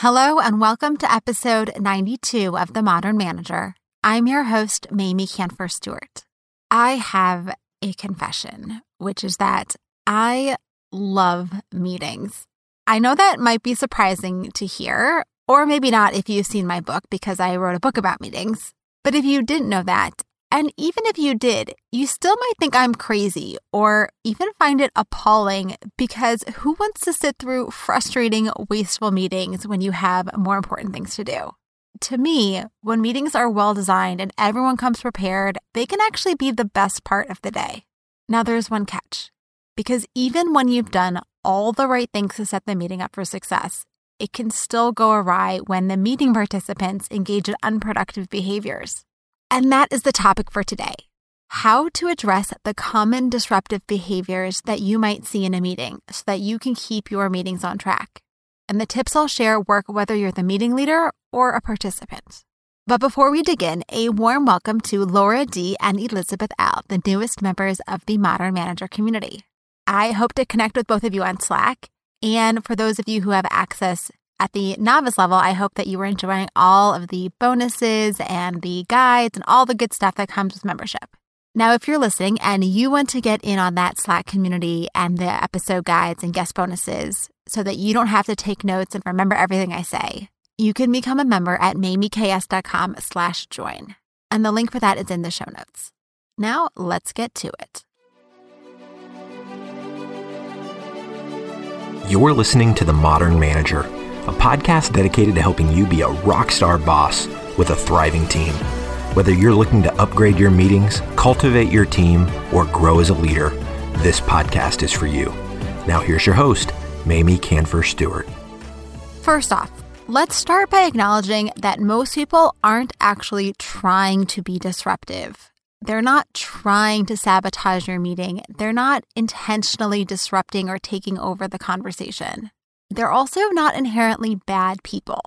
Hello, and welcome to episode 92 of The Modern Manager. I'm your host, Mamie Kanfer Stewart. I have a confession, which is that I love meetings. I know that might be surprising to hear, or maybe not if you've seen my book because I wrote a book about meetings. But if you didn't know that, and even if you did, you still might think I'm crazy or even find it appalling because who wants to sit through frustrating, wasteful meetings when you have more important things to do? To me, when meetings are well designed and everyone comes prepared, they can actually be the best part of the day. Now, there's one catch because even when you've done all the right things to set the meeting up for success, it can still go awry when the meeting participants engage in unproductive behaviors. And that is the topic for today how to address the common disruptive behaviors that you might see in a meeting so that you can keep your meetings on track. And the tips I'll share work whether you're the meeting leader or a participant. But before we dig in, a warm welcome to Laura D. and Elizabeth L., the newest members of the Modern Manager community. I hope to connect with both of you on Slack. And for those of you who have access at the novice level, I hope that you are enjoying all of the bonuses and the guides and all the good stuff that comes with membership. Now, if you're listening and you want to get in on that Slack community and the episode guides and guest bonuses so that you don't have to take notes and remember everything I say, you can become a member at mamieks.com slash join. And the link for that is in the show notes. Now, let's get to it. You're listening to The Modern Manager, a podcast dedicated to helping you be a rock star boss with a thriving team. Whether you're looking to upgrade your meetings, cultivate your team, or grow as a leader, this podcast is for you. Now, here's your host, Mamie Kanfer Stewart. First off, let's start by acknowledging that most people aren't actually trying to be disruptive. They're not trying to sabotage your meeting. They're not intentionally disrupting or taking over the conversation. They're also not inherently bad people.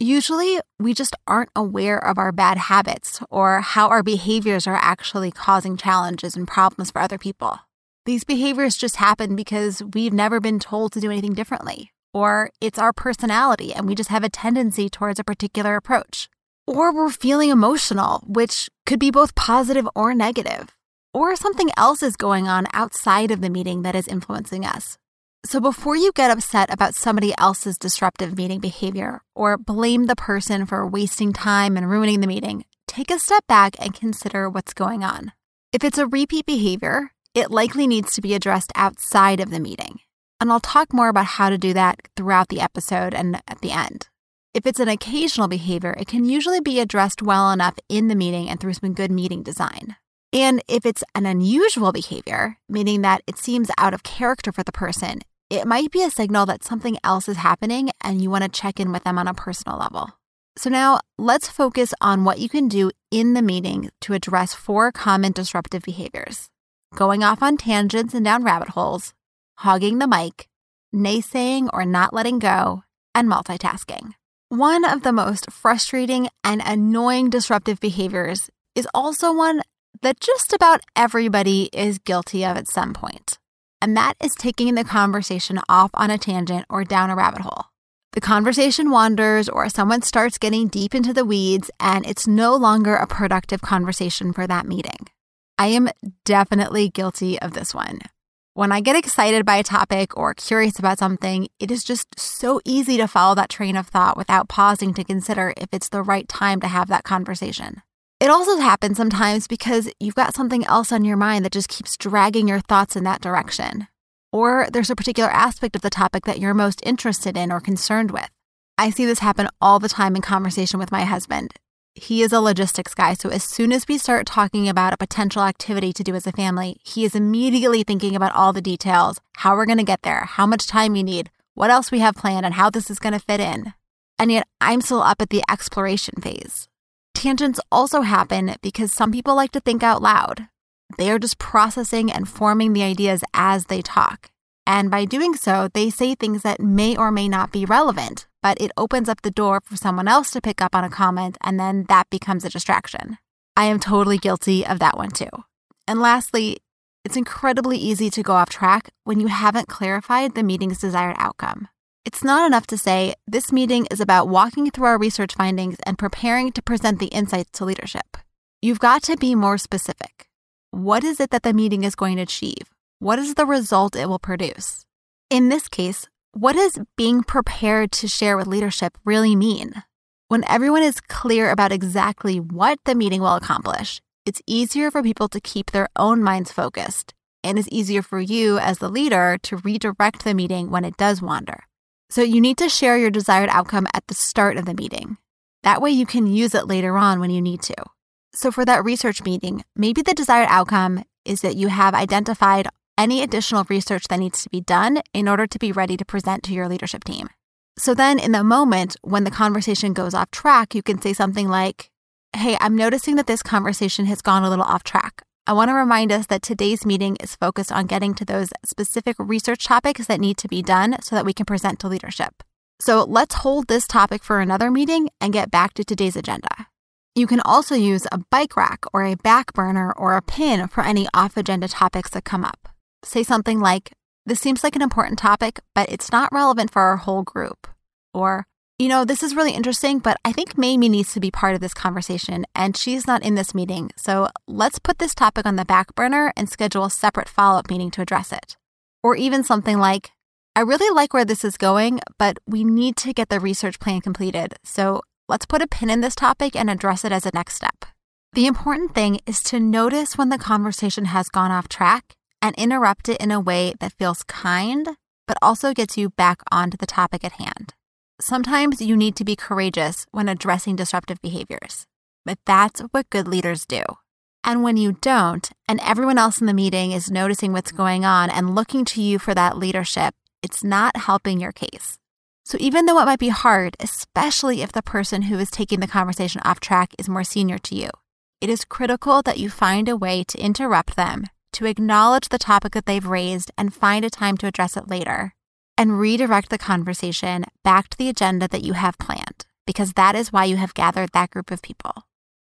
Usually, we just aren't aware of our bad habits or how our behaviors are actually causing challenges and problems for other people. These behaviors just happen because we've never been told to do anything differently, or it's our personality and we just have a tendency towards a particular approach. Or we're feeling emotional, which could be both positive or negative. Or something else is going on outside of the meeting that is influencing us. So before you get upset about somebody else's disruptive meeting behavior or blame the person for wasting time and ruining the meeting, take a step back and consider what's going on. If it's a repeat behavior, it likely needs to be addressed outside of the meeting. And I'll talk more about how to do that throughout the episode and at the end. If it's an occasional behavior, it can usually be addressed well enough in the meeting and through some good meeting design. And if it's an unusual behavior, meaning that it seems out of character for the person, it might be a signal that something else is happening and you want to check in with them on a personal level. So, now let's focus on what you can do in the meeting to address four common disruptive behaviors going off on tangents and down rabbit holes, hogging the mic, naysaying or not letting go, and multitasking. One of the most frustrating and annoying disruptive behaviors is also one that just about everybody is guilty of at some point. And that is taking the conversation off on a tangent or down a rabbit hole. The conversation wanders, or someone starts getting deep into the weeds, and it's no longer a productive conversation for that meeting. I am definitely guilty of this one. When I get excited by a topic or curious about something, it is just so easy to follow that train of thought without pausing to consider if it's the right time to have that conversation. It also happens sometimes because you've got something else on your mind that just keeps dragging your thoughts in that direction. Or there's a particular aspect of the topic that you're most interested in or concerned with. I see this happen all the time in conversation with my husband he is a logistics guy. So as soon as we start talking about a potential activity to do as a family, he is immediately thinking about all the details, how we're going to get there, how much time we need, what else we have planned, and how this is going to fit in. And yet I'm still up at the exploration phase. Tangents also happen because some people like to think out loud. They are just processing and forming the ideas as they talk. And by doing so, they say things that may or may not be relevant, but it opens up the door for someone else to pick up on a comment, and then that becomes a distraction. I am totally guilty of that one too. And lastly, it's incredibly easy to go off track when you haven't clarified the meeting's desired outcome. It's not enough to say, this meeting is about walking through our research findings and preparing to present the insights to leadership. You've got to be more specific. What is it that the meeting is going to achieve? What is the result it will produce? In this case, what does being prepared to share with leadership really mean? When everyone is clear about exactly what the meeting will accomplish, it's easier for people to keep their own minds focused and it's easier for you as the leader to redirect the meeting when it does wander. So you need to share your desired outcome at the start of the meeting. That way you can use it later on when you need to. So for that research meeting, maybe the desired outcome is that you have identified any additional research that needs to be done in order to be ready to present to your leadership team. So then in the moment when the conversation goes off track, you can say something like, Hey, I'm noticing that this conversation has gone a little off track. I want to remind us that today's meeting is focused on getting to those specific research topics that need to be done so that we can present to leadership. So let's hold this topic for another meeting and get back to today's agenda. You can also use a bike rack or a back burner or a pin for any off agenda topics that come up. Say something like, This seems like an important topic, but it's not relevant for our whole group. Or, you know, this is really interesting, but I think Mamie needs to be part of this conversation and she's not in this meeting. So let's put this topic on the back burner and schedule a separate follow up meeting to address it. Or even something like, I really like where this is going, but we need to get the research plan completed. So let's put a pin in this topic and address it as a next step. The important thing is to notice when the conversation has gone off track and interrupt it in a way that feels kind, but also gets you back onto the topic at hand. Sometimes you need to be courageous when addressing disruptive behaviors, but that's what good leaders do. And when you don't, and everyone else in the meeting is noticing what's going on and looking to you for that leadership, it's not helping your case. So, even though it might be hard, especially if the person who is taking the conversation off track is more senior to you, it is critical that you find a way to interrupt them, to acknowledge the topic that they've raised, and find a time to address it later and redirect the conversation back to the agenda that you have planned, because that is why you have gathered that group of people.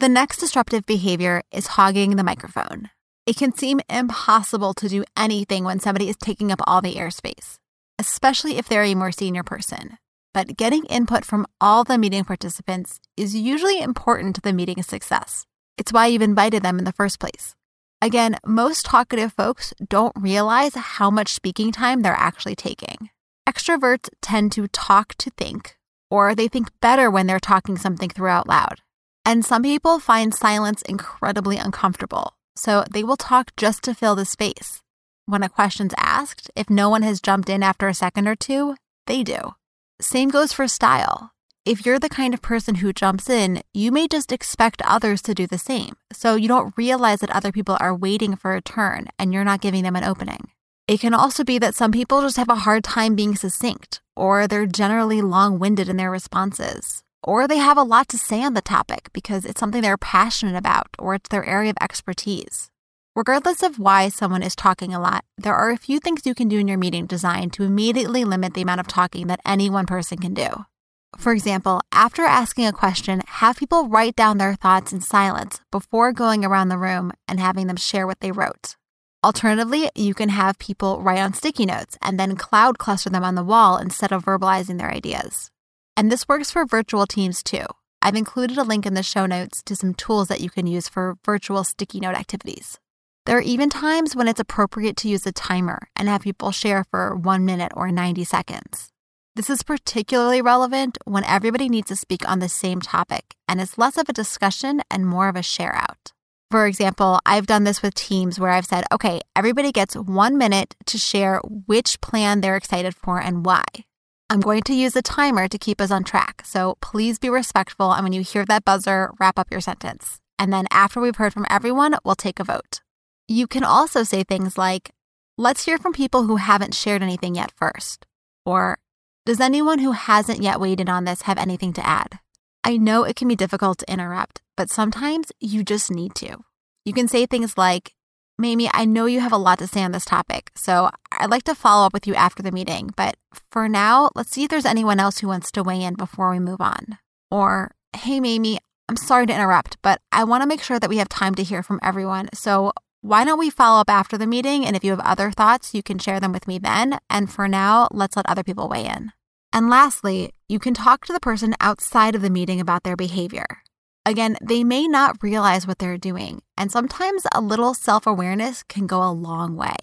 The next disruptive behavior is hogging the microphone. It can seem impossible to do anything when somebody is taking up all the airspace, especially if they're a more senior person. But getting input from all the meeting participants is usually important to the meeting's success. It's why you've invited them in the first place. Again, most talkative folks don't realize how much speaking time they're actually taking. Extroverts tend to talk to think, or they think better when they're talking something through out loud. And some people find silence incredibly uncomfortable, so they will talk just to fill the space. When a question's asked, if no one has jumped in after a second or two, they do. Same goes for style. If you're the kind of person who jumps in, you may just expect others to do the same. So you don't realize that other people are waiting for a turn and you're not giving them an opening. It can also be that some people just have a hard time being succinct, or they're generally long winded in their responses, or they have a lot to say on the topic because it's something they're passionate about or it's their area of expertise. Regardless of why someone is talking a lot, there are a few things you can do in your meeting design to immediately limit the amount of talking that any one person can do. For example, after asking a question, have people write down their thoughts in silence before going around the room and having them share what they wrote. Alternatively, you can have people write on sticky notes and then cloud cluster them on the wall instead of verbalizing their ideas. And this works for virtual teams too. I've included a link in the show notes to some tools that you can use for virtual sticky note activities. There are even times when it's appropriate to use a timer and have people share for one minute or 90 seconds. This is particularly relevant when everybody needs to speak on the same topic and it's less of a discussion and more of a share out. For example, I've done this with teams where I've said, okay, everybody gets one minute to share which plan they're excited for and why. I'm going to use a timer to keep us on track, so please be respectful. And when you hear that buzzer, wrap up your sentence. And then after we've heard from everyone, we'll take a vote. You can also say things like, let's hear from people who haven't shared anything yet first. Or, does anyone who hasn't yet in on this have anything to add? I know it can be difficult to interrupt, but sometimes you just need to. You can say things like, Mamie, I know you have a lot to say on this topic, so I'd like to follow up with you after the meeting, but for now, let's see if there's anyone else who wants to weigh in before we move on. Or, hey, Mamie, I'm sorry to interrupt, but I want to make sure that we have time to hear from everyone. So why don't we follow up after the meeting? And if you have other thoughts, you can share them with me then. And for now, let's let other people weigh in. And lastly, you can talk to the person outside of the meeting about their behavior. Again, they may not realize what they're doing, and sometimes a little self awareness can go a long way.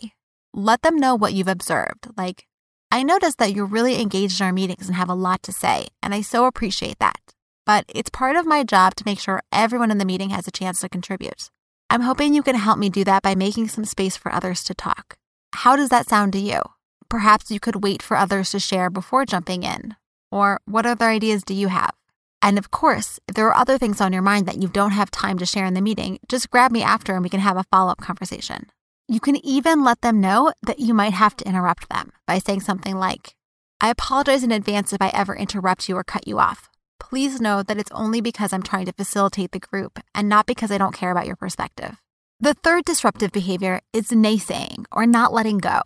Let them know what you've observed. Like, I noticed that you're really engaged in our meetings and have a lot to say, and I so appreciate that. But it's part of my job to make sure everyone in the meeting has a chance to contribute. I'm hoping you can help me do that by making some space for others to talk. How does that sound to you? Perhaps you could wait for others to share before jumping in. Or what other ideas do you have? And of course, if there are other things on your mind that you don't have time to share in the meeting, just grab me after and we can have a follow up conversation. You can even let them know that you might have to interrupt them by saying something like, I apologize in advance if I ever interrupt you or cut you off. Please know that it's only because I'm trying to facilitate the group and not because I don't care about your perspective. The third disruptive behavior is naysaying or not letting go.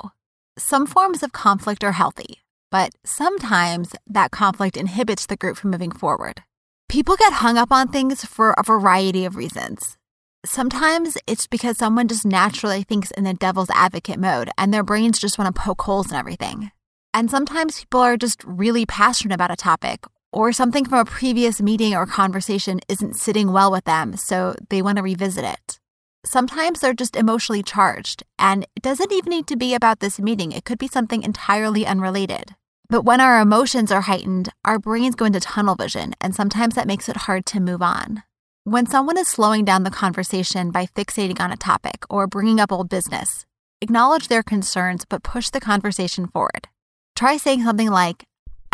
Some forms of conflict are healthy, but sometimes that conflict inhibits the group from moving forward. People get hung up on things for a variety of reasons. Sometimes it's because someone just naturally thinks in the devil's advocate mode and their brains just want to poke holes in everything. And sometimes people are just really passionate about a topic or something from a previous meeting or conversation isn't sitting well with them, so they want to revisit it. Sometimes they're just emotionally charged, and it doesn't even need to be about this meeting, it could be something entirely unrelated. But when our emotions are heightened, our brains go into tunnel vision, and sometimes that makes it hard to move on. When someone is slowing down the conversation by fixating on a topic or bringing up old business, acknowledge their concerns but push the conversation forward. Try saying something like,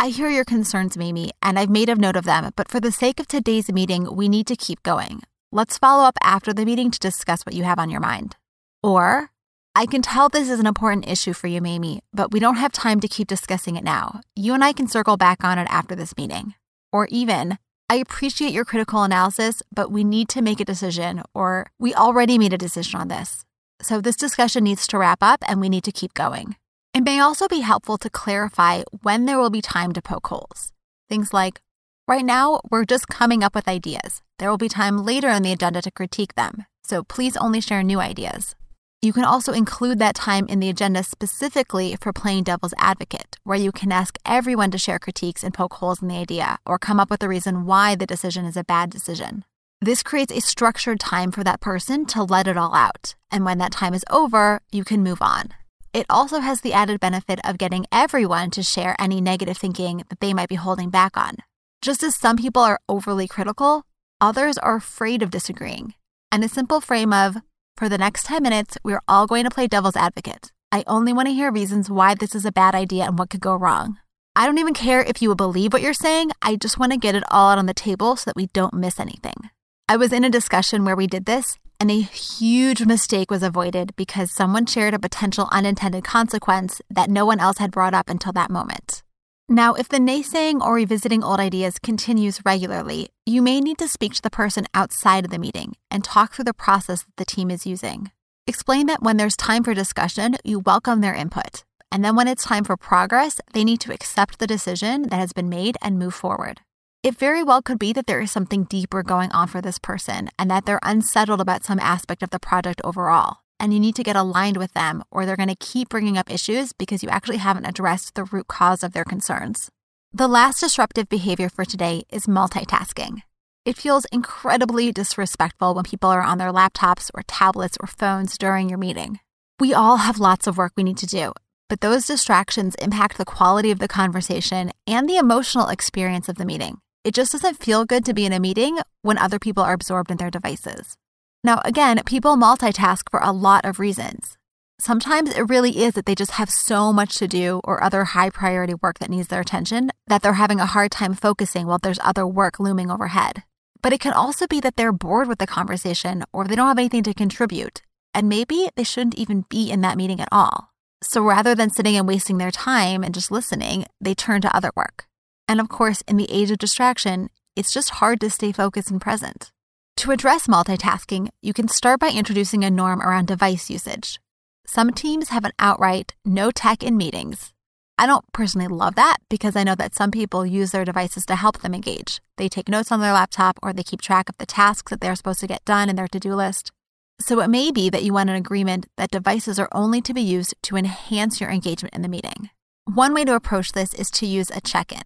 I hear your concerns, Mimi, and I've made a note of them, but for the sake of today's meeting, we need to keep going. Let's follow up after the meeting to discuss what you have on your mind. Or, I can tell this is an important issue for you, Mamie, but we don't have time to keep discussing it now. You and I can circle back on it after this meeting. Or even, I appreciate your critical analysis, but we need to make a decision, or we already made a decision on this. So this discussion needs to wrap up and we need to keep going. It may also be helpful to clarify when there will be time to poke holes. Things like, right now, we're just coming up with ideas. There will be time later in the agenda to critique them, so please only share new ideas. You can also include that time in the agenda specifically for playing devil's advocate, where you can ask everyone to share critiques and poke holes in the idea or come up with a reason why the decision is a bad decision. This creates a structured time for that person to let it all out. And when that time is over, you can move on. It also has the added benefit of getting everyone to share any negative thinking that they might be holding back on. Just as some people are overly critical, others are afraid of disagreeing. And a simple frame of, for the next 10 minutes, we're all going to play devil's advocate. I only want to hear reasons why this is a bad idea and what could go wrong. I don't even care if you believe what you're saying. I just want to get it all out on the table so that we don't miss anything. I was in a discussion where we did this, and a huge mistake was avoided because someone shared a potential unintended consequence that no one else had brought up until that moment. Now, if the naysaying or revisiting old ideas continues regularly, you may need to speak to the person outside of the meeting and talk through the process that the team is using. Explain that when there's time for discussion, you welcome their input. And then when it's time for progress, they need to accept the decision that has been made and move forward. It very well could be that there is something deeper going on for this person and that they're unsettled about some aspect of the project overall and you need to get aligned with them, or they're going to keep bringing up issues because you actually haven't addressed the root cause of their concerns. The last disruptive behavior for today is multitasking. It feels incredibly disrespectful when people are on their laptops or tablets or phones during your meeting. We all have lots of work we need to do, but those distractions impact the quality of the conversation and the emotional experience of the meeting. It just doesn't feel good to be in a meeting when other people are absorbed in their devices. Now, again, people multitask for a lot of reasons. Sometimes it really is that they just have so much to do or other high priority work that needs their attention that they're having a hard time focusing while there's other work looming overhead. But it can also be that they're bored with the conversation or they don't have anything to contribute, and maybe they shouldn't even be in that meeting at all. So rather than sitting and wasting their time and just listening, they turn to other work. And of course, in the age of distraction, it's just hard to stay focused and present. To address multitasking, you can start by introducing a norm around device usage. Some teams have an outright no tech in meetings. I don't personally love that because I know that some people use their devices to help them engage. They take notes on their laptop or they keep track of the tasks that they're supposed to get done in their to do list. So it may be that you want an agreement that devices are only to be used to enhance your engagement in the meeting. One way to approach this is to use a check in.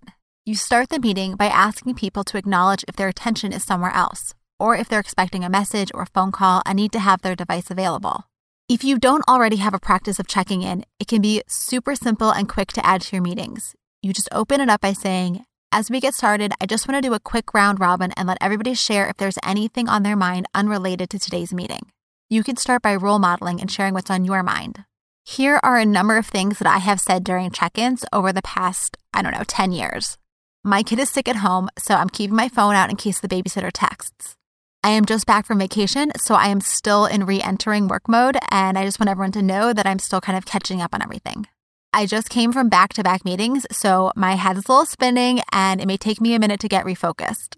You start the meeting by asking people to acknowledge if their attention is somewhere else, or if they're expecting a message or a phone call and need to have their device available. If you don't already have a practice of checking in, it can be super simple and quick to add to your meetings. You just open it up by saying, As we get started, I just want to do a quick round robin and let everybody share if there's anything on their mind unrelated to today's meeting. You can start by role modeling and sharing what's on your mind. Here are a number of things that I have said during check ins over the past, I don't know, 10 years. My kid is sick at home, so I'm keeping my phone out in case the babysitter texts. I am just back from vacation, so I am still in re entering work mode, and I just want everyone to know that I'm still kind of catching up on everything. I just came from back to back meetings, so my head is a little spinning and it may take me a minute to get refocused.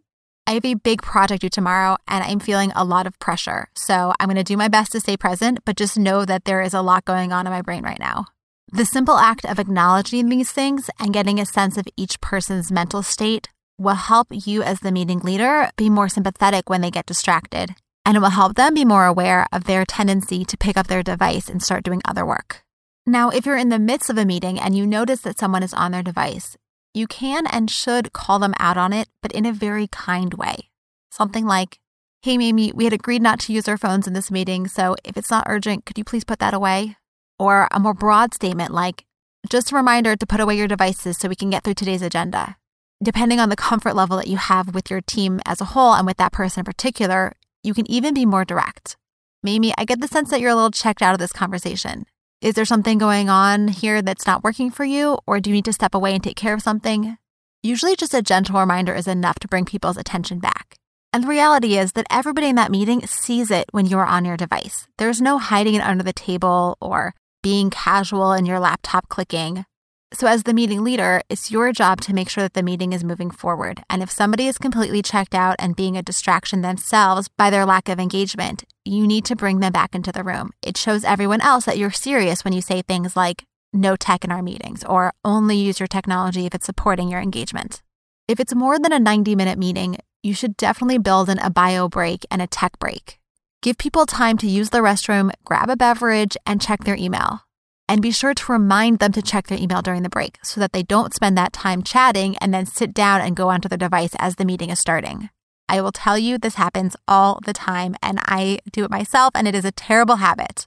I have a big project due tomorrow and I'm feeling a lot of pressure, so I'm going to do my best to stay present, but just know that there is a lot going on in my brain right now. The simple act of acknowledging these things and getting a sense of each person's mental state will help you as the meeting leader be more sympathetic when they get distracted, and it will help them be more aware of their tendency to pick up their device and start doing other work. Now, if you're in the midst of a meeting and you notice that someone is on their device, you can and should call them out on it, but in a very kind way. Something like, Hey, Mimi, we had agreed not to use our phones in this meeting, so if it's not urgent, could you please put that away? Or a more broad statement like, just a reminder to put away your devices so we can get through today's agenda. Depending on the comfort level that you have with your team as a whole and with that person in particular, you can even be more direct. Mimi, I get the sense that you're a little checked out of this conversation. Is there something going on here that's not working for you, or do you need to step away and take care of something? Usually, just a gentle reminder is enough to bring people's attention back. And the reality is that everybody in that meeting sees it when you're on your device. There's no hiding it under the table or being casual in your laptop clicking. So, as the meeting leader, it's your job to make sure that the meeting is moving forward. And if somebody is completely checked out and being a distraction themselves by their lack of engagement, you need to bring them back into the room. It shows everyone else that you're serious when you say things like, no tech in our meetings, or only use your technology if it's supporting your engagement. If it's more than a 90 minute meeting, you should definitely build in a bio break and a tech break. Give people time to use the restroom, grab a beverage, and check their email. And be sure to remind them to check their email during the break so that they don't spend that time chatting and then sit down and go onto their device as the meeting is starting. I will tell you this happens all the time, and I do it myself, and it is a terrible habit.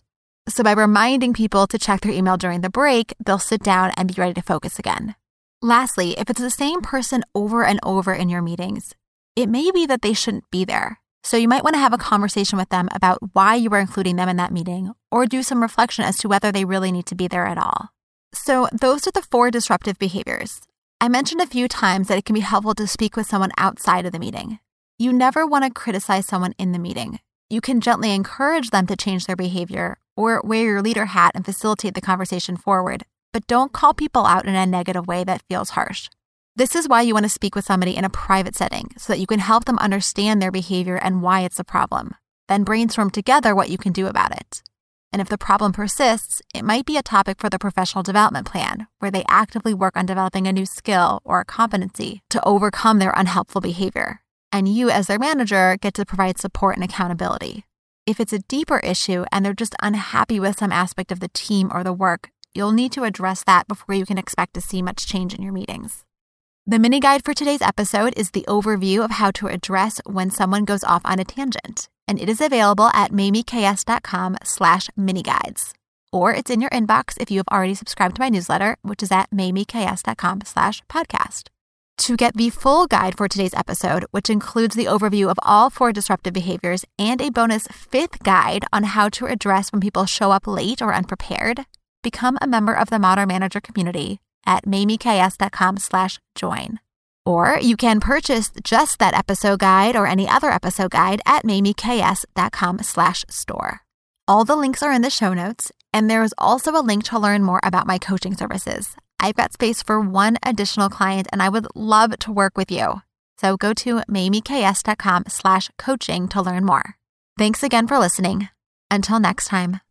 So, by reminding people to check their email during the break, they'll sit down and be ready to focus again. Lastly, if it's the same person over and over in your meetings, it may be that they shouldn't be there. So you might want to have a conversation with them about why you are including them in that meeting or do some reflection as to whether they really need to be there at all. So those are the four disruptive behaviors. I mentioned a few times that it can be helpful to speak with someone outside of the meeting. You never want to criticize someone in the meeting. You can gently encourage them to change their behavior or wear your leader hat and facilitate the conversation forward, but don't call people out in a negative way that feels harsh. This is why you want to speak with somebody in a private setting so that you can help them understand their behavior and why it's a problem. Then brainstorm together what you can do about it. And if the problem persists, it might be a topic for the professional development plan, where they actively work on developing a new skill or a competency to overcome their unhelpful behavior. And you, as their manager, get to provide support and accountability. If it's a deeper issue and they're just unhappy with some aspect of the team or the work, you'll need to address that before you can expect to see much change in your meetings. The mini guide for today's episode is the overview of how to address when someone goes off on a tangent, and it is available at mamieks.com slash miniguides. Or it's in your inbox if you have already subscribed to my newsletter, which is at mamieks.com slash podcast. To get the full guide for today's episode, which includes the overview of all four disruptive behaviors and a bonus fifth guide on how to address when people show up late or unprepared, become a member of the Modern Manager community at mamieks.com slash join. Or you can purchase just that episode guide or any other episode guide at mamieks.com slash store. All the links are in the show notes, and there is also a link to learn more about my coaching services. I've got space for one additional client, and I would love to work with you. So go to mamieks.com slash coaching to learn more. Thanks again for listening. Until next time.